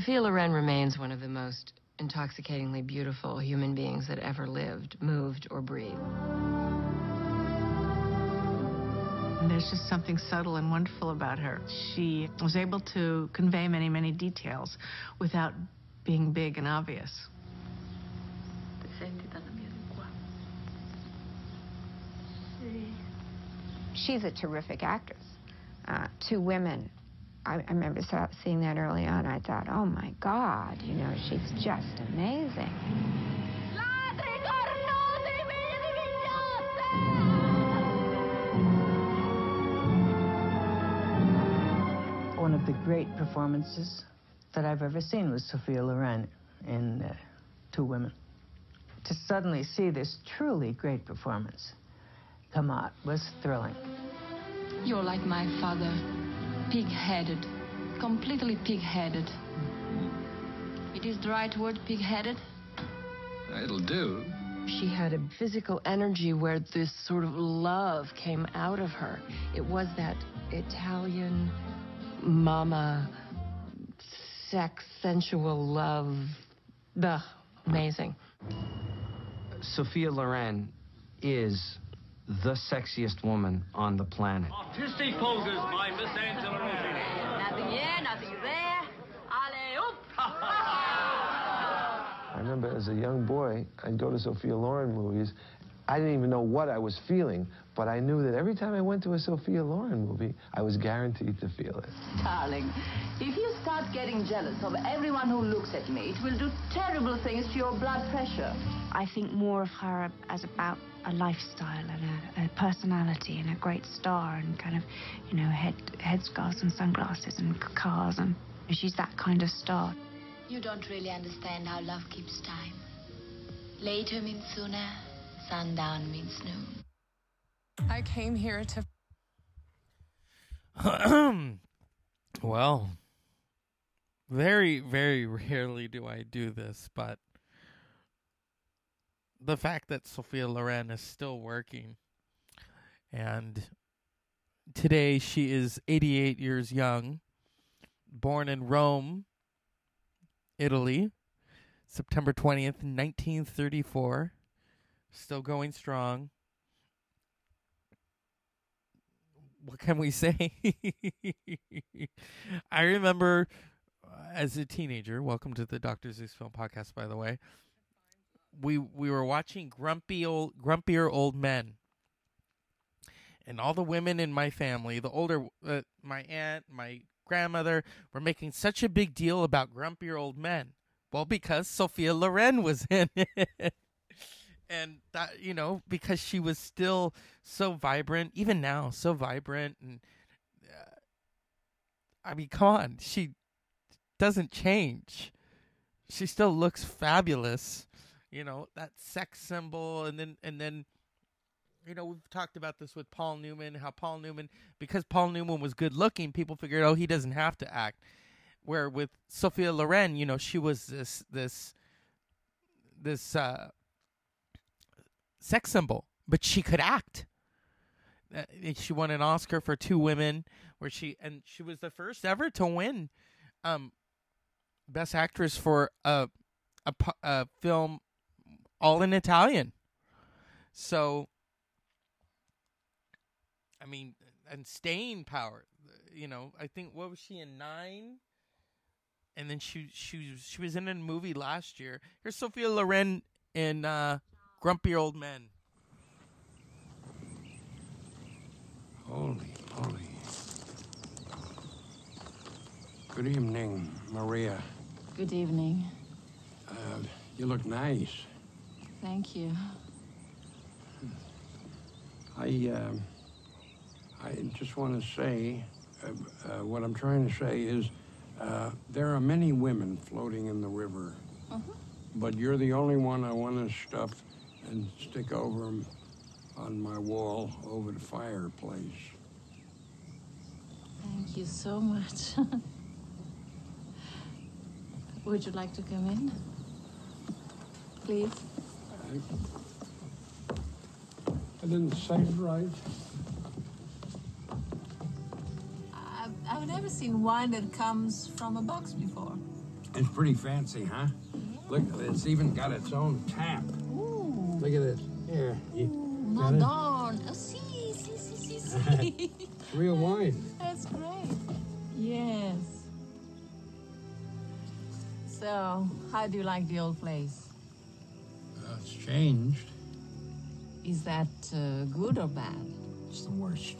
Sophia Loren remains one of the most intoxicatingly beautiful human beings that ever lived, moved, or breathed. There's just something subtle and wonderful about her. She was able to convey many, many details without being big and obvious. She's a terrific actress. Uh, two women. I, I remember saw, seeing that early on. I thought, oh my God, you know, she's just amazing. One of the great performances that I've ever seen was Sophia Loren in uh, Two Women. To suddenly see this truly great performance come out was thrilling. You're like my father, pig-headed, completely pig-headed. It is the right word, pig-headed? It'll do. She had a physical energy where this sort of love came out of her. It was that Italian mama sex, sensual love. Ugh, amazing. Sophia Loren is the sexiest woman on the planet. Artistic poses by Miss Angela Rosini. Nothing here, nothing there. Allez, oop! I remember as a young boy, I'd go to Sophia Loren movies. I didn't even know what I was feeling, but I knew that every time I went to a Sophia Loren movie, I was guaranteed to feel it. Darling, if you start getting jealous of everyone who looks at me, it will do terrible things to your blood pressure. I think more of her as about a lifestyle and a, a, personality and a great star and kind of, you know, head headscarves and sunglasses and cars and she's that kind of star. You don't really understand how love keeps time. Later means sooner, sundown means noon. I came here to. well, very, very rarely do I do this, but the fact that Sophia Loren is still working and today she is 88 years young, born in Rome, Italy, September 20th, 1934, still going strong. What can we say? I remember uh, as a teenager, welcome to the Dr. Zeus Film Podcast, by the way we we were watching grumpy old grumpier old men. And all the women in my family the older uh, my aunt my grandmother were making such a big deal about grumpier old men. Well because sophia loren was in it. And that you know because she was still so vibrant even now so vibrant and uh, i mean come on she doesn't change. She still looks fabulous you know that sex symbol. And then and then you know we've talked about this with Paul Newman how Paul Newman because Paul Newman was good looking people figured oh he doesn't have to act. Where with Sophia Loren you know she was this this this uh sex symbol but she could act. Uh, she won an Oscar for Two Women where she and she was the first ever to win um best actress for a a, a film all in Italian. So, I mean, and staying power. You know, I think what was she in nine? And then she she she was in a movie last year. Here's Sophia Loren in uh, Grumpy Old Men. Holy, holy. Good evening, Maria. Good evening. Uh, you look nice. Thank you. I, uh, I just want to say, uh, uh, what I'm trying to say is, uh, there are many women floating in the river, Mhm. but you're the only one I want to stuff and stick over 'em on my wall over the fireplace. Thank you so much. Would you like to come in? Please. I didn't say it right. I've, I've never seen wine that comes from a box before. It's pretty fancy, huh? Look, it's even got its own tap. Ooh. Look at this. Here, you got? Madonna. Oh, si, si, si, si, si. Real wine. That's great. Yes. So, how do you like the old place? It's changed. Is that uh, good or bad? It's the worst.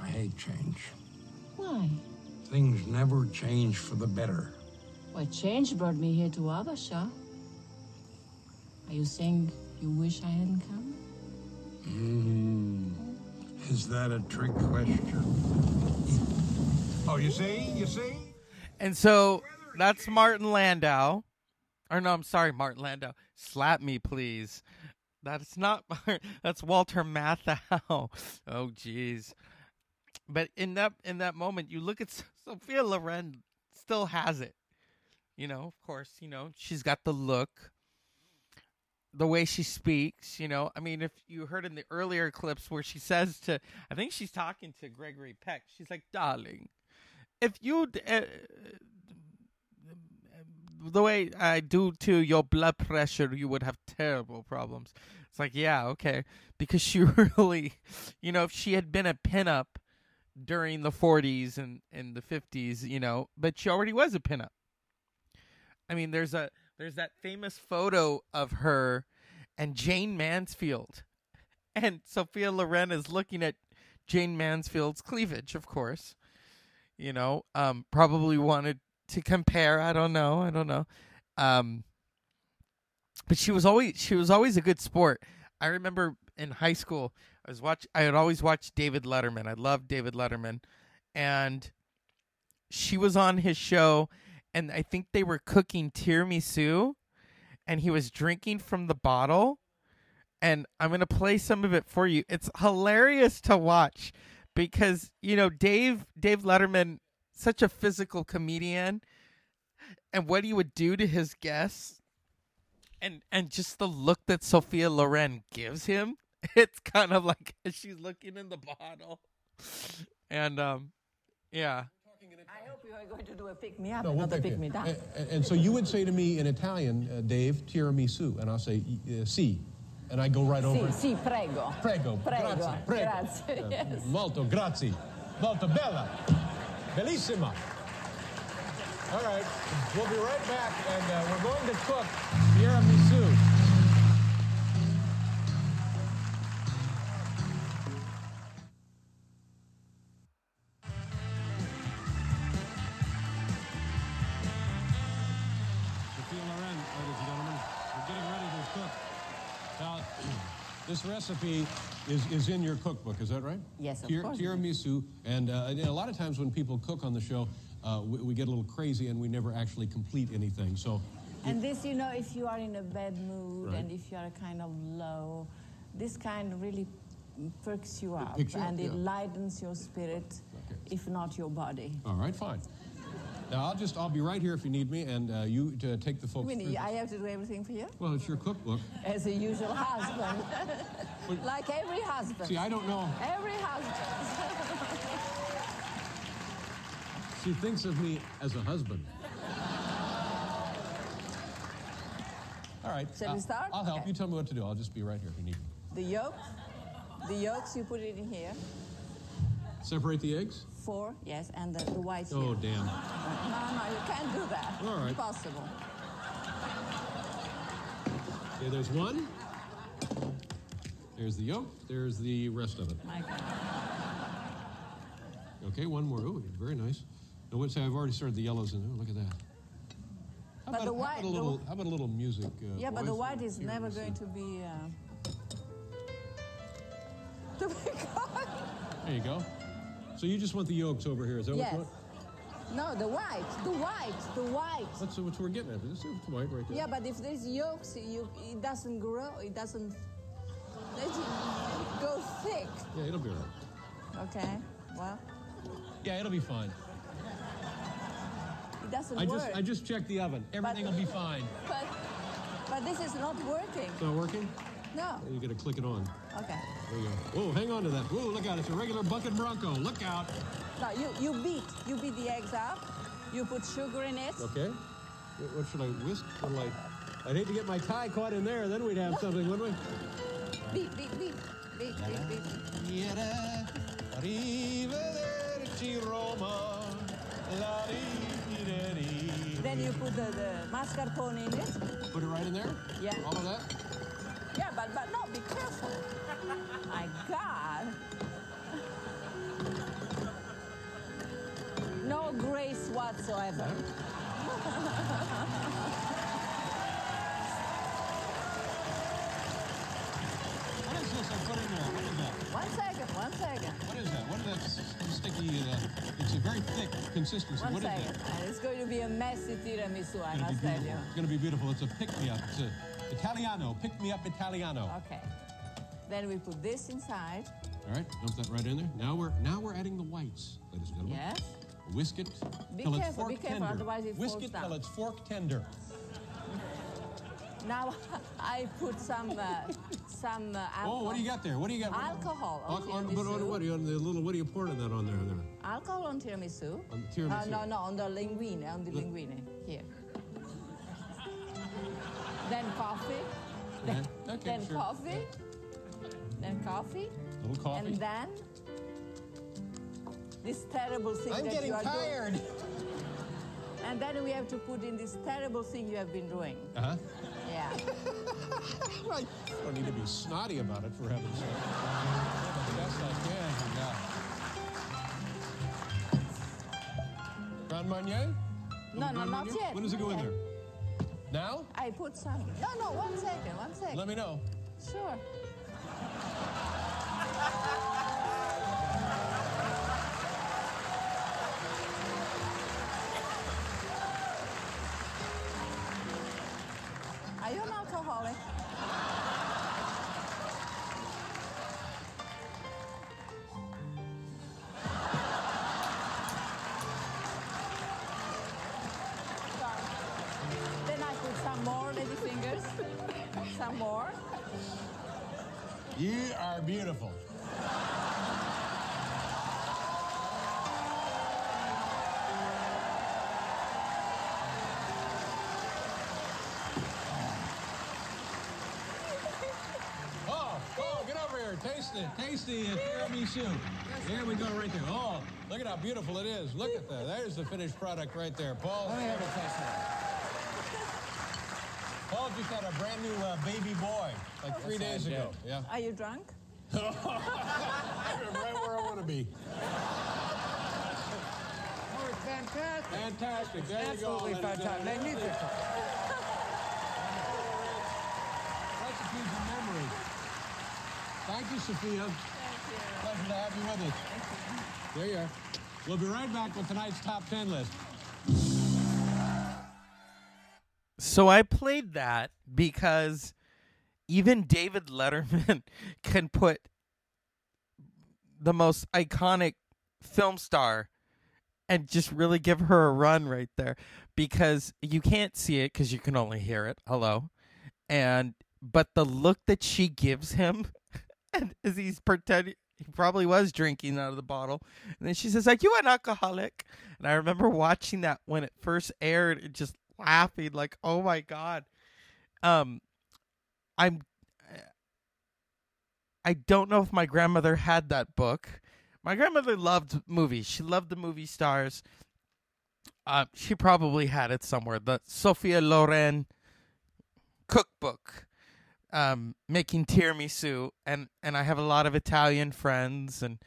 I hate change. Why? Things never change for the better. Well, change brought me here to Wabasha. Are you saying you wish I hadn't come? Mm. Is that a trick question? Oh, you see? You see? And so that's Martin Landau. Or no, I'm sorry, Martin Landau. Slap me, please. That's not. That's Walter Matthau. Oh, jeez. But in that in that moment, you look at Sophia Loren. Still has it. You know, of course. You know, she's got the look. The way she speaks, you know, I mean, if you heard in the earlier clips where she says to, I think she's talking to Gregory Peck, she's like, darling, if you uh, the way I do to your blood pressure, you would have terrible problems. It's like, yeah, okay, because she really, you know, if she had been a pinup during the 40s and and the 50s, you know, but she already was a pinup. I mean, there's a there's that famous photo of her and Jayne Mansfield, and Sophia Loren is looking at Jayne Mansfield's cleavage, of course. You know, um, probably wanted to compare. I don't know. I don't know. Um, but she was always she was always a good sport. I remember in high school, I was watch I had always watched David Letterman. I loved David Letterman, and she was on his show, and I think they were cooking tiramisu, and he was drinking from the bottle. And I'm gonna play some of it for you. It's hilarious to watch because you know Dave Dave Letterman such a physical comedian and what he would do to his guests and and just the look that Sophia Loren gives him it's kind of like she's looking in the bottle and um yeah I hope you are going to do a pick me up No, and we'll not a pick pick me down. And, and so you would say to me in Italian, uh, Dave, tiramisu, and I'll say, uh, sì. And I go right over. Sì, sì, prego. Prego. Prego. Grazie. Prego. Grazie. Uh, Yes. Molto grazie. Molto bella. Bellissima. All right. We'll be right back, and uh, we're going to cook tiramisu. Sophia Loren, ladies and gentlemen, we're getting ready to cook. Now, this recipe is, is in your cookbook, is that right? Yes, of Tir- course. Tiramisu, and, uh, and a lot of times when people cook on the show, uh, we, we get a little crazy and we never actually complete anything. So, And this, you know, if you are in a bad mood Right. and if you are kind of low, this kind really perks you up picks you up, and it lightens your spirit, if not your body. all right, fine. Now I'll just I'll be right here if you need me, and uh, you to take the I folks. mean, I have to do everything for you? Well, it's your cookbook. As a usual husband. like every husband. See, I don't know. Every husband. She thinks of me as a husband. All right. Shall we I'll- start? I'll help Okay. you. Tell me what to do. I'll just be right here if you need me. the yolks, the yolks, you put it in here. Separate the eggs. Four, yes, and the, the whites Oh, here. damn. No, no, you can't do that. All right. Impossible. Okay, there's one. There's the yolk. There's the rest of it. My God. Okay, one more. Oh, very nice. Now, what's I've already started the yellows in. Oh, look at that. How But about, the how white- about a the- little? How about a little music? Uh, Yeah, but the white is never going to be. Uh, to be cooked. There you go. So you just want the yolks over here? Is that Yes. what you want? No, the white, the white, the white. That's what we're getting at. This is white right there. Yeah, but if there's yolks, you, it doesn't grow. It doesn't. Let it go thick. Yeah, it'll be all right. Okay. Well, Yeah, it'll be fine. it doesn't I work. just I just checked the oven. Everything will be fine. But, but this is not working. It's not working? No. You gotta click it on. Okay. There you go. Oh, hang on to that. Oh, look out. It's a regular bucket Bronco. Look out. No, you, you beat. You beat the eggs up. You put sugar in it. Okay. What, what should I whisk? What do I? I'd hate to get my tie caught in there. Then we'd have something, wouldn't we? Beep, beep, beep. Beep, beep, beep. Arrivederci Roma. La-di-di-di-di. Then you put the, the mascarpone in it. Put it right in there? Yeah. All of that? Yeah, but but no, be careful. My God. No grace whatsoever. What is this I'm putting there? What is that? one second, one second. What is that? What is that sticky? Uh, it's a very thick consistency. One what is second. that? And it's going to be a messy tiramisu, I It's gonna must tell you. It's going to be beautiful. It's a pick-me-up. It's a Italiano. Pick-me-up Italiano. Okay. Then we put this inside. All right, dump that right in there. Now we're now we're adding the whites, ladies and gentlemen. Yes. Whisk it Be till it's careful, fork be careful, tender. otherwise it Whisk it down. till it's fork tender. Now I put some uh, some uh, alcohol. Oh, what do you got there? What do you got? Alcohol on On, on, but on what? On the little. What are you pouring that on there? there? Alcohol on tiramisu. On the tiramisu. Uh, no, no, on the linguine, on the The- linguine. Here. Then coffee. Okay. Then, Okay, then sure. coffee. Then coffee. Little coffee. And then this terrible thing you have been doing. I'm that getting you are tired. doing. And then we have to put in this terrible thing you have been doing. Uh huh. Yeah. I don't need to be snotty about it, for heaven's sake. Do the best I can. Yeah. Grand Marnier? No, Grand no, not Marnier? yet, When does it not go in yet. there? Now? I put some. No, no, one second, one second. Let me know. Sure. Taste it. Taste the uh, tiramisu. Here we go right there. Oh, look at how beautiful it is. Look at that. There's the finished product right there. Paul. Let me have a taste Paul just had a brand new uh, baby boy like three days ago. Yeah. Are you drunk? I'm right where I want to be. Oh, it's fantastic. Fantastic. There you go, Absolutely fantastic. Magnificent. Thank you, Sophia. Pleasure to have you with us. There you are. We'll be right back with tonight's top 10 list. So I played that because even David Letterman can put the most iconic film star and just really give her a run right there because you can't see it because you can only hear it. Hello. And but the look that she gives him as he's pretending he probably was drinking out of the bottle. And then she says, Are you an alcoholic? And I remember watching that when it first aired and just laughing like, Oh my God. Um I'm I don't know if my grandmother had that book. My grandmother loved movies. She loved the movie stars. Uh, she probably had it somewhere. The Sophia Loren cookbook, um, making tiramisu, and and I have a lot of Italian friends, and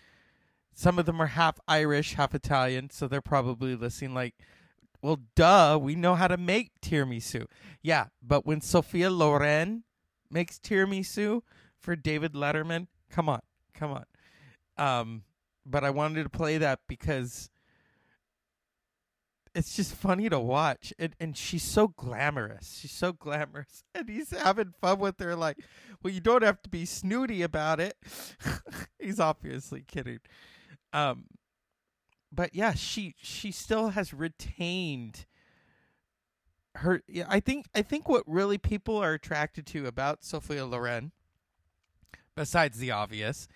some of them are half Irish, half Italian, so they're probably listening. Like, well, duh, we know how to make tiramisu. Yeah, but when Sophia Loren makes tiramisu for David Letterman, come on, come on. Um, but I wanted to play that because it's just funny to watch. And and she's so glamorous. She's so glamorous. And he's having fun with her like, well, you don't have to be snooty about it. he's obviously kidding. Um but yeah, she she still has retained her yeah, I think I think what really people are attracted to about Sophia Loren besides the obvious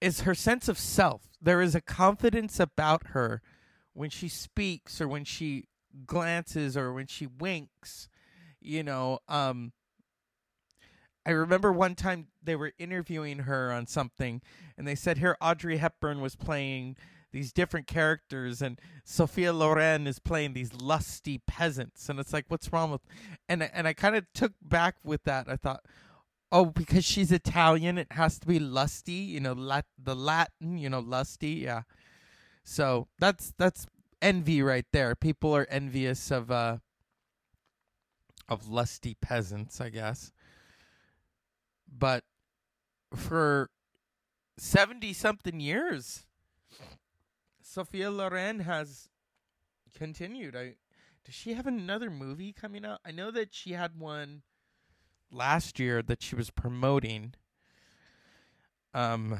is her sense of self. There is a confidence about her when she speaks or when she glances or when she winks, you know, um I remember one time they were interviewing her on something and they said here Audrey Hepburn was playing these different characters and Sophia Loren is playing these lusty peasants. And it's like what's wrong with and and I kind of took back with that. I thought oh because she's Italian it has to be lusty you know lat- the Latin you know lusty yeah so that's that's envy right there people are envious of uh of lusty peasants I guess but for 70 something years Sophia Loren has continued. I does she have another movie coming out? I know that she had one last year that she was promoting. Um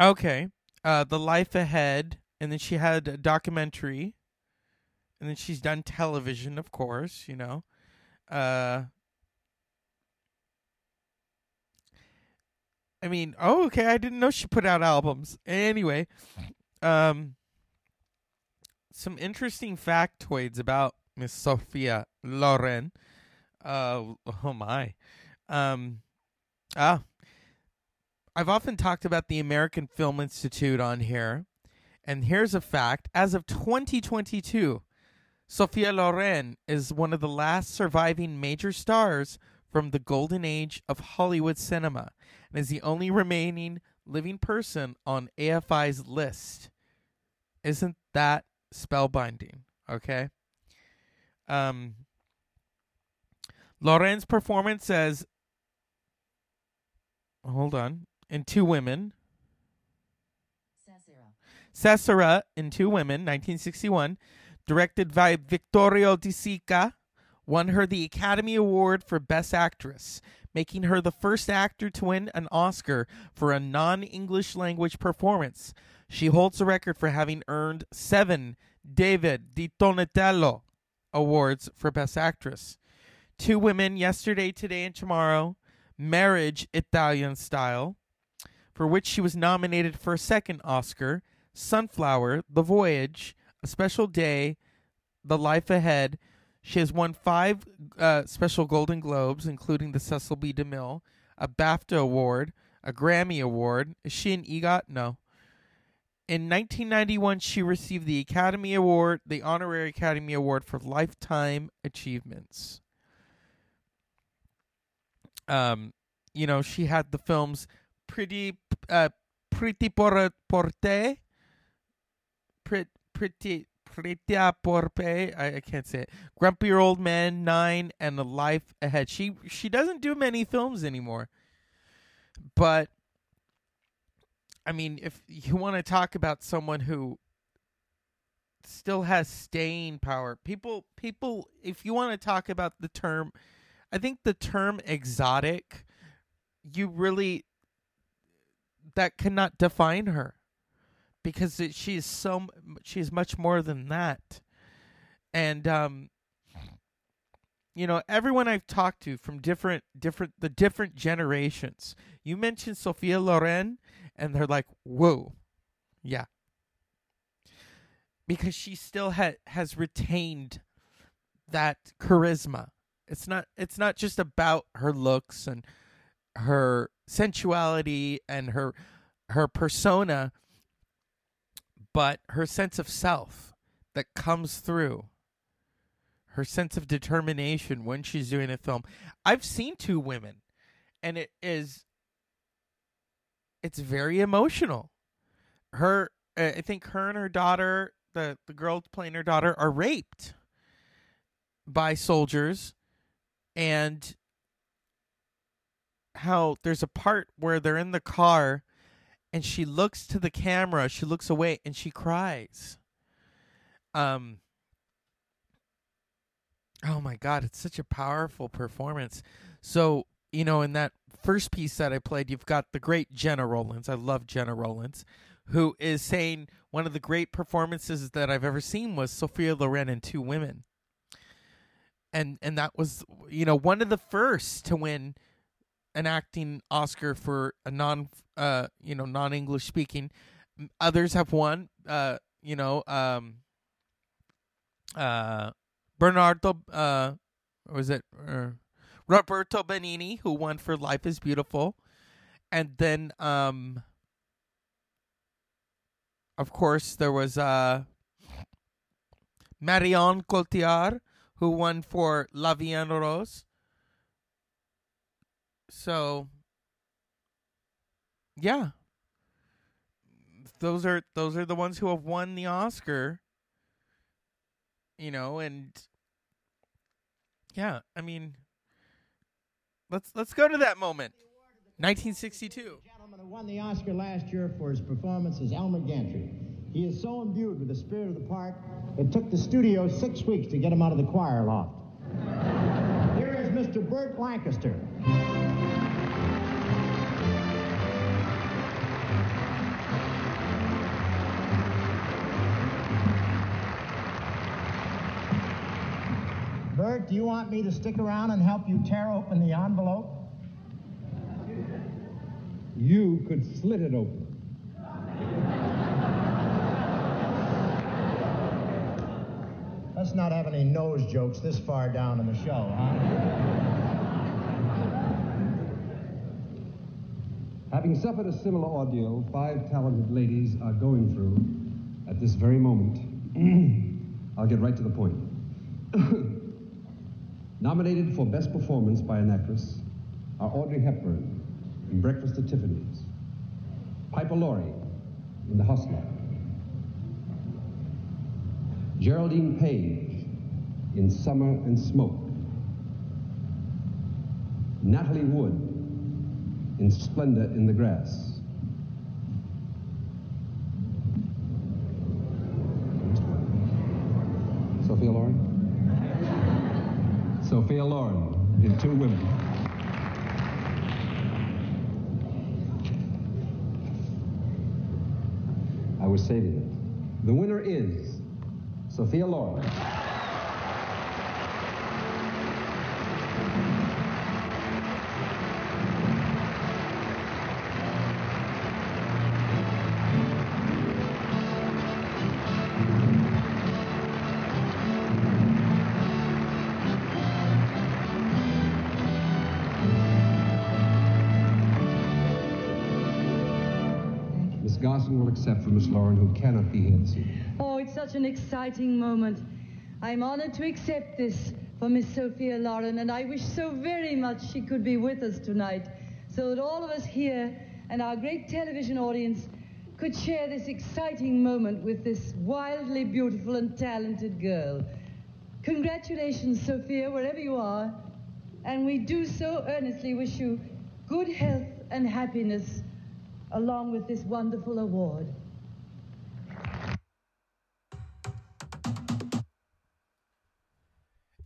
Okay. Uh The Life Ahead and then she had a documentary and then she's done television, of course, you know. Uh I mean, oh, okay. I didn't know she put out albums. Anyway, um, some interesting factoids about Miss Sophia Loren. Uh, oh my. Um, ah, I've often talked about the American Film Institute on here, and here's a fact: as of 2022, Sophia Loren is one of the last surviving major stars from the golden age of Hollywood cinema and is the only remaining living person on AFI's list. Isn't that spellbinding? Okay. Um, Loren's performance as hold on in Two Women. Cesira in Two Women, 1961, directed by Vittorio De Sica, won her the Academy Award for Best Actress, making her the first actor to win an Oscar for a non English language performance. She holds the record for having earned seven David di Donatello awards for Best Actress. Two women, Yesterday, Today, and Tomorrow, Marriage Italian Style, for which she was nominated for a second Oscar, Sunflower, The Voyage, A Special Day, The Life Ahead, she has won five uh, special Golden Globes, including the Cecil B. DeMille, a BAFTA award, a Grammy award. Is she an EGOT? No. In 1991, she received the Academy Award, the Honorary Academy Award for Lifetime Achievements. Um, you know, she had the films Pretty, uh, Pretty por, Porte, Pretty, Pretty, Porpe, I, I can't say it. Grumpy Old Man Nine and The Life Ahead. She she doesn't do many films anymore. But I mean, if you want to talk about someone who still has staying power, people people if you want to talk about the term I think the term exotic you really that cannot define her because it, she's so she's much more than that. And um you know everyone i've talked to from different different the different generations you mentioned sophia loren and they're like whoa. Yeah. Because she still ha- has retained that charisma. It's not it's not just about her looks and her sensuality and her her persona but her sense of self that comes through. Her sense of determination when she's doing a film. I've seen two women and it is it's very emotional. Her i think her and her daughter the the girl playing her daughter are raped by soldiers and how there's a part where they're in the car and she looks to the camera, she looks away and she cries. Um Oh my god, it's such a powerful performance. So, you know, in that first piece that I played, you've got the great Gena Rowlands. I love Gena Rowlands, who is saying one of the great performances that I've ever seen was Sophia Loren in Two Women. And and that was, you know, one of the first to win an acting Oscar for a non uh you know non English speaking. Others have won uh you know um uh, Bernardo, uh, or was it uh, Roberto Benigni, who won for Life is Beautiful, and then, um, of course, there was uh, Marion Cotillard, who won for La Vie en Rose. So, yeah, those are those are the ones who have won the Oscar. You know, and yeah, I mean, let's let's go to that moment. 1962. gentleman who won the Oscar last year for his performance is Elmer Gantry. He is so imbued with the spirit of the part, it took the studio six weeks to get him out of the choir loft. Here is Mr. Burt Lancaster. Burt, do you want me to stick around and help you tear open the envelope? You could slit it open. Let's not have any nose jokes this far down in the show, huh? Having suffered a similar ordeal five talented ladies are going through at this very moment, I'll get right to the point. Nominated for Best Performance by an Actress are Audrey Hepburn in Breakfast at Tiffany's, Piper Laurie in The Hustler, Geraldine Page in Summer and Smoke, Natalie Wood in Splendor in the Grass. Sophia Loren? Sophia Loren in Two Women. I was saving it. The winner is Sophia Loren. Miss Loren, who cannot be here this evening. Oh, it's such an exciting moment. I'm honored to accept this for Miss Sophia Loren, and I wish so very much she could be with us tonight so that all of us here and our great television audience could share this exciting moment with this wildly beautiful and talented girl. Congratulations, Sophia, wherever you are, and we do so earnestly wish you good health and happiness along with this wonderful award.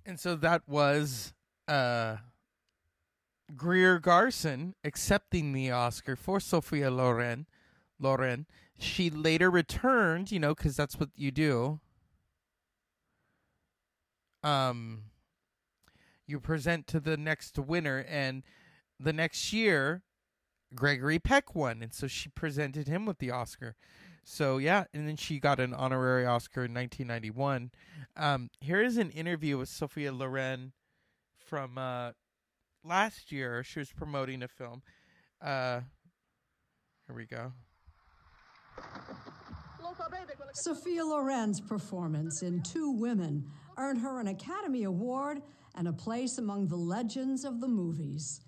And so that was uh, Greer Garson accepting the Oscar for Sophia Loren. Loren. She later returned, you know, because that's what you do. Um, you present to the next winner, and the next year, Gregory Peck won, and so she presented him with the Oscar. So yeah, and then she got an honorary Oscar in 1991. Um, here is an interview with Sophia Loren from uh, last year. She was promoting a film. Uh, here we go. Sophia Loren's performance in Two Women earned her an Academy Award and a place among the legends of the movies.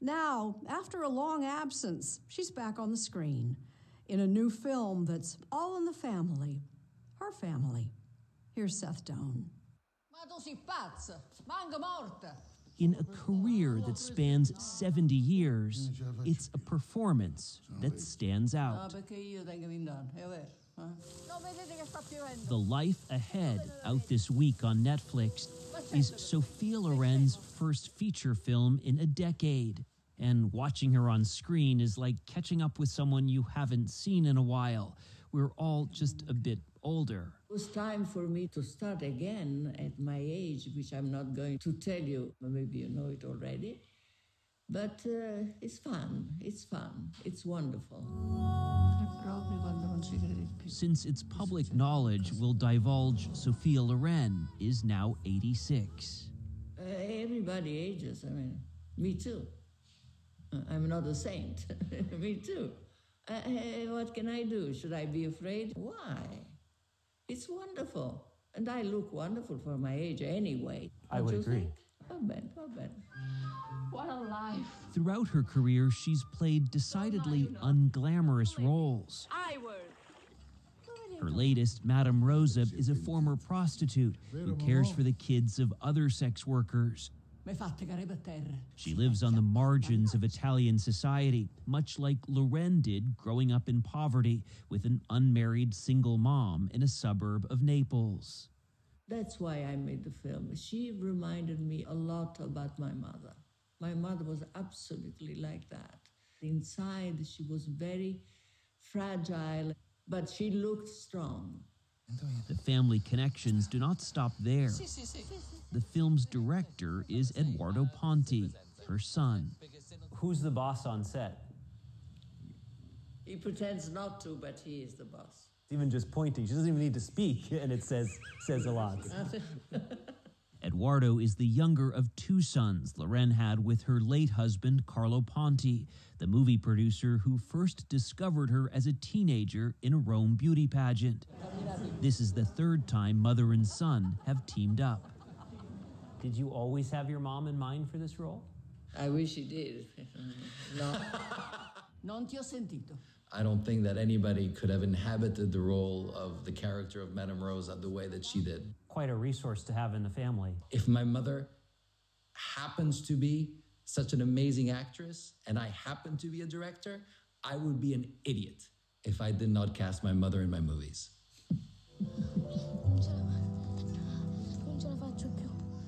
Now, after a long absence, she's back on the screen in a new film that's all in the family, her family. Here's Seth Doane. Ma tu sei pazza, manca morta. In a career that spans 70 years, it's a performance that stands out. perché io tengo vent'anni, è vero. eh? Non vedete che sta piovendo? The Life Ahead, out this week on Netflix, is Sophia Loren's first feature film in a decade. And watching her on screen is like catching up with someone you haven't seen in a while. We're all just a bit older. It was time for me to start again at my age, which I'm not going to tell you. Maybe you know it already. But uh, it's fun. It's fun. It's wonderful. Since it's public knowledge, we'll divulge Sophia Loren is now 86. Uh, everybody ages. I mean, me too. I'm not a saint. me too. Uh, what can I do? Should I be afraid? Why? It's wonderful. And I look wonderful for my age anyway. I Don't would you agree. think? Not bad, not bad. What a life. Throughout her career, she's played decidedly unglamorous roles. I will. Her latest, Madame Rosa, is a former prostitute who cares for the kids of other sex workers. Mi fate cadere per terra. She lives on the margins of Italian society, much like Loren did growing up in poverty with an unmarried single mom in a suburb of Naples. That's why I made the film. She reminded me a lot about my mother. My mother was absolutely like that. Inside, she was very fragile, but she looked strong. The family connections do not stop there. The film's director is Edoardo Ponti, her son. Who's the boss on set? He pretends not to, but he is the boss. Even just pointing, she doesn't even need to speak, and it says says a lot. Edoardo is the younger of two sons Loren had with her late husband, Carlo Ponti, the movie producer who first discovered her as a teenager in a Rome beauty pageant. This is the third time mother and son have teamed up. Did you always have your mom in mind for this role? I wish he did. no. Non ti ho sentito. I don't think that anybody could have inhabited the role of the character of Madame Rosa the way that she did. Quite a resource to have in the family. If my mother happens to be such an amazing actress and I happen to be a director, I would be an idiot if I did not cast my mother in my movies.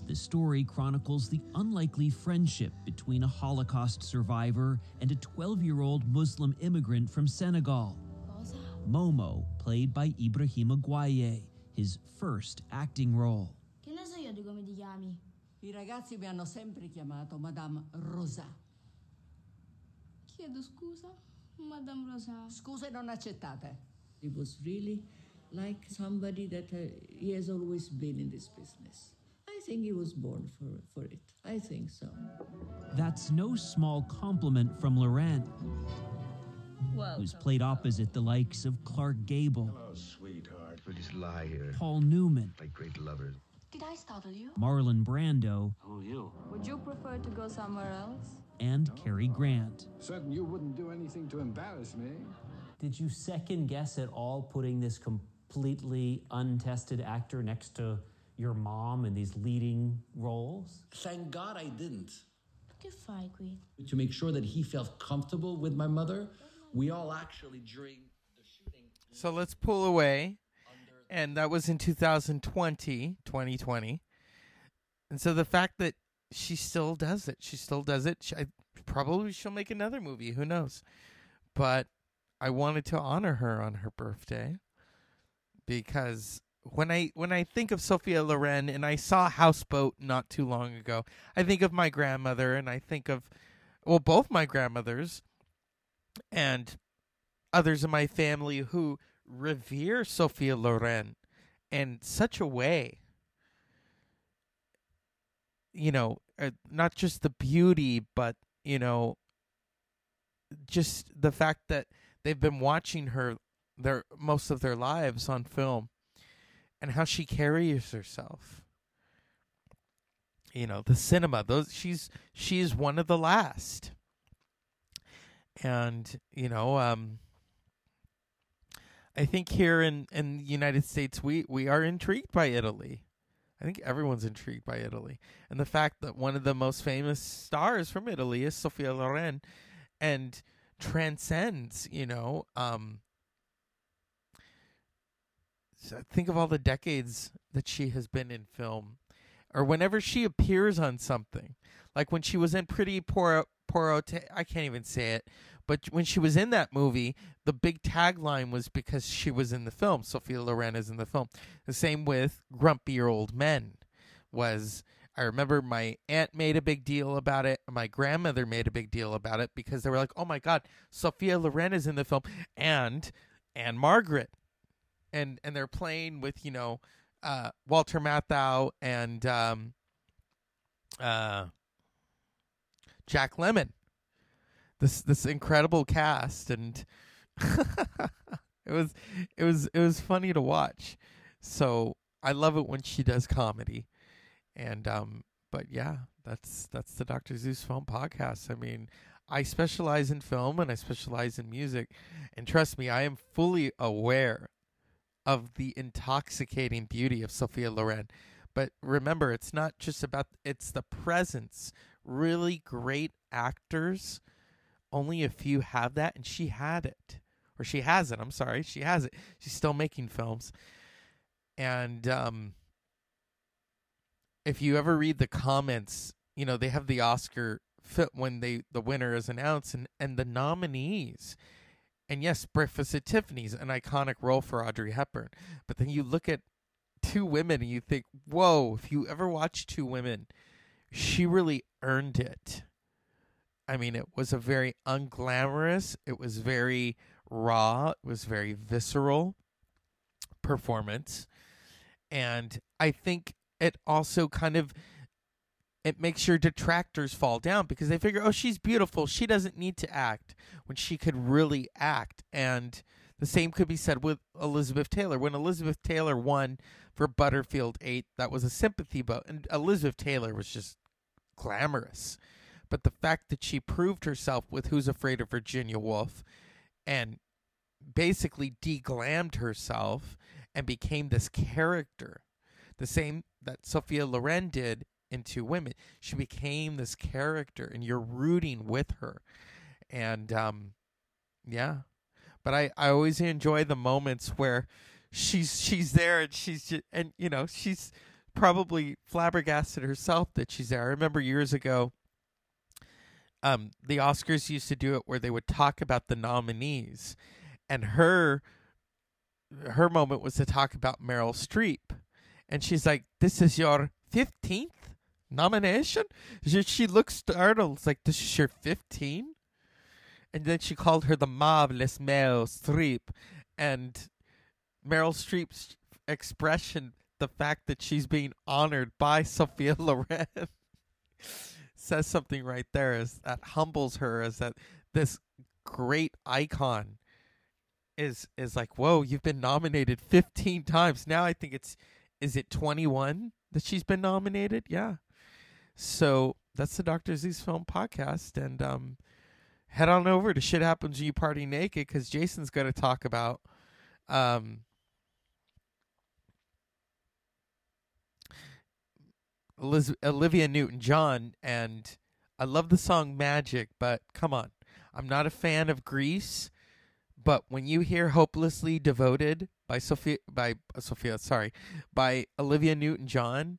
The story chronicles the unlikely friendship between a Holocaust survivor and a 12 year old Muslim immigrant from Senegal. Momo, played by Ibrahima Gueye, his first acting role. Che ne so io di come ti chiami? I ragazzi mi hanno sempre chiamato Madame Rosa. Chiedo scusa, Madame Rosa. Scuse non accettate. He was really like somebody that uh, he has always been in this business. I think he was born for, for it. I think so. That's no small compliment from Loren, who's played opposite the likes of Clark Gable, Hello, sweetheart. We'll just lie here Paul Newman, like great lovers. Did I startle you? Marlon Brando, Who you? Would you prefer to go somewhere else? and Cary Grant. Certain you wouldn't do anything to embarrass me. Did you second guess at all putting this completely untested actor next to your mom in these leading roles? Thank God I didn't. Che fai qui? To make sure that he felt comfortable with my mother, we all actually during the shooting. So let's pull away. And that was in 2020, 2020. And so the fact that she still does it, she still does it. She, I, probably she'll make another movie. Who knows? But I wanted to honor her on her birthday because when I when I think of Sophia Loren and I saw Houseboat not too long ago, I think of my grandmother and I think of well both my grandmothers and others in my family who revere Sophia Loren in such a way. You know, uh, not just the beauty, but you know, just the fact that they've been watching her their most of their lives on film, and how she carries herself. You know, the cinema; those she's she's one of the last. And you know, um, I think here in in the United States we we are intrigued by Italy. I think everyone's intrigued by Italy, and the fact that one of the most famous stars from Italy is Sophia Loren, and transcends. You know, um, think of all the decades that she has been in film, or whenever she appears on something, like when she was in Pretty Poor Porote. I can't even say it, but when she was in that movie, the big tagline was because she was in the film. Sophia Loren is in the film. The same with Grumpier Old Men. Was I remember my aunt made a big deal about it. My grandmother made a big deal about it because they were like, "Oh my God, Sophia Loren is in the film," and and Margaret, and and they're playing with you know uh, Walter Matthau and um, uh, Jack Lemmon. This this incredible cast, and it was it was it was funny to watch. So I love it when she does comedy, and um, but yeah, that's that's the Dr. Zeus Film Podcast. I mean, I specialize in film and I specialize in music, and trust me, I am fully aware of the intoxicating beauty of Sophia Loren. But remember, it's not just about it's the presence. Really great actors, only a few have that, and she had it, or she has it. I'm sorry, she has it. She's still making films, and um, if you ever read the comments, you know they have the Oscar fit when they the winner is announced, and and the nominees. And yes, Breakfast at Tiffany's, an iconic role for Audrey Hepburn. But then you look at two women and you think, whoa, if you ever watch two women, she really earned it. I mean, it was a very unglamorous, it was very raw, it was very visceral performance. And I think it also kind of it makes your detractors fall down because they figure, oh, she's beautiful. She doesn't need to act when she could really act. And the same could be said with Elizabeth Taylor. When Elizabeth Taylor won for Butterfield 8, that was a sympathy vote. And Elizabeth Taylor was just glamorous. But the fact that she proved herself with Who's Afraid of Virginia Woolf and basically deglammed herself and became this character, the same that Sophia Loren did in Two Women. She became this character, and you're rooting with her. And um, yeah, but I I always enjoy the moments where she's she's there and she's just, and you know she's probably flabbergasted herself that she's there. I remember years ago. Um, the Oscars used to do it where they would talk about the nominees, and her her moment was to talk about Meryl Streep, and she's like, "This is your fifteenth nomination? She, she looked startled. It's like, this is your 15? And then she called her the marvelous Meryl Streep. And Meryl Streep's expression, the fact that she's being honored by Sophia Loren, says something right there is that humbles her Is that this great icon is is like whoa you've been nominated 15 times now i think it's is it 21 that she's been nominated yeah so that's the Dr. Zeus Film Podcast. And um, head on over to Shit Happens When You Party Naked because Jason's going to talk about um, Olivia Newton John. And I love the song Magic, but come on. I'm not a fan of Grease. But when you hear "Hopelessly Devoted" by Sophia, by uh, Sophia, sorry, by Olivia Newton-John,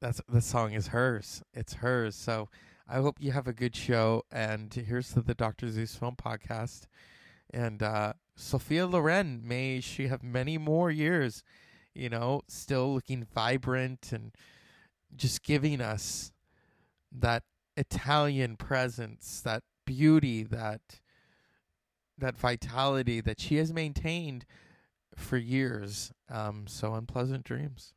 that's the song is hers. It's hers. So I hope you have a good show. And here's to the Dr. Zeus Film Podcast. And uh, Sophia Loren, may she have many more years, you know, still looking vibrant and just giving us that Italian presence, that beauty, that that vitality that she has maintained for years. Um, so unpleasant dreams.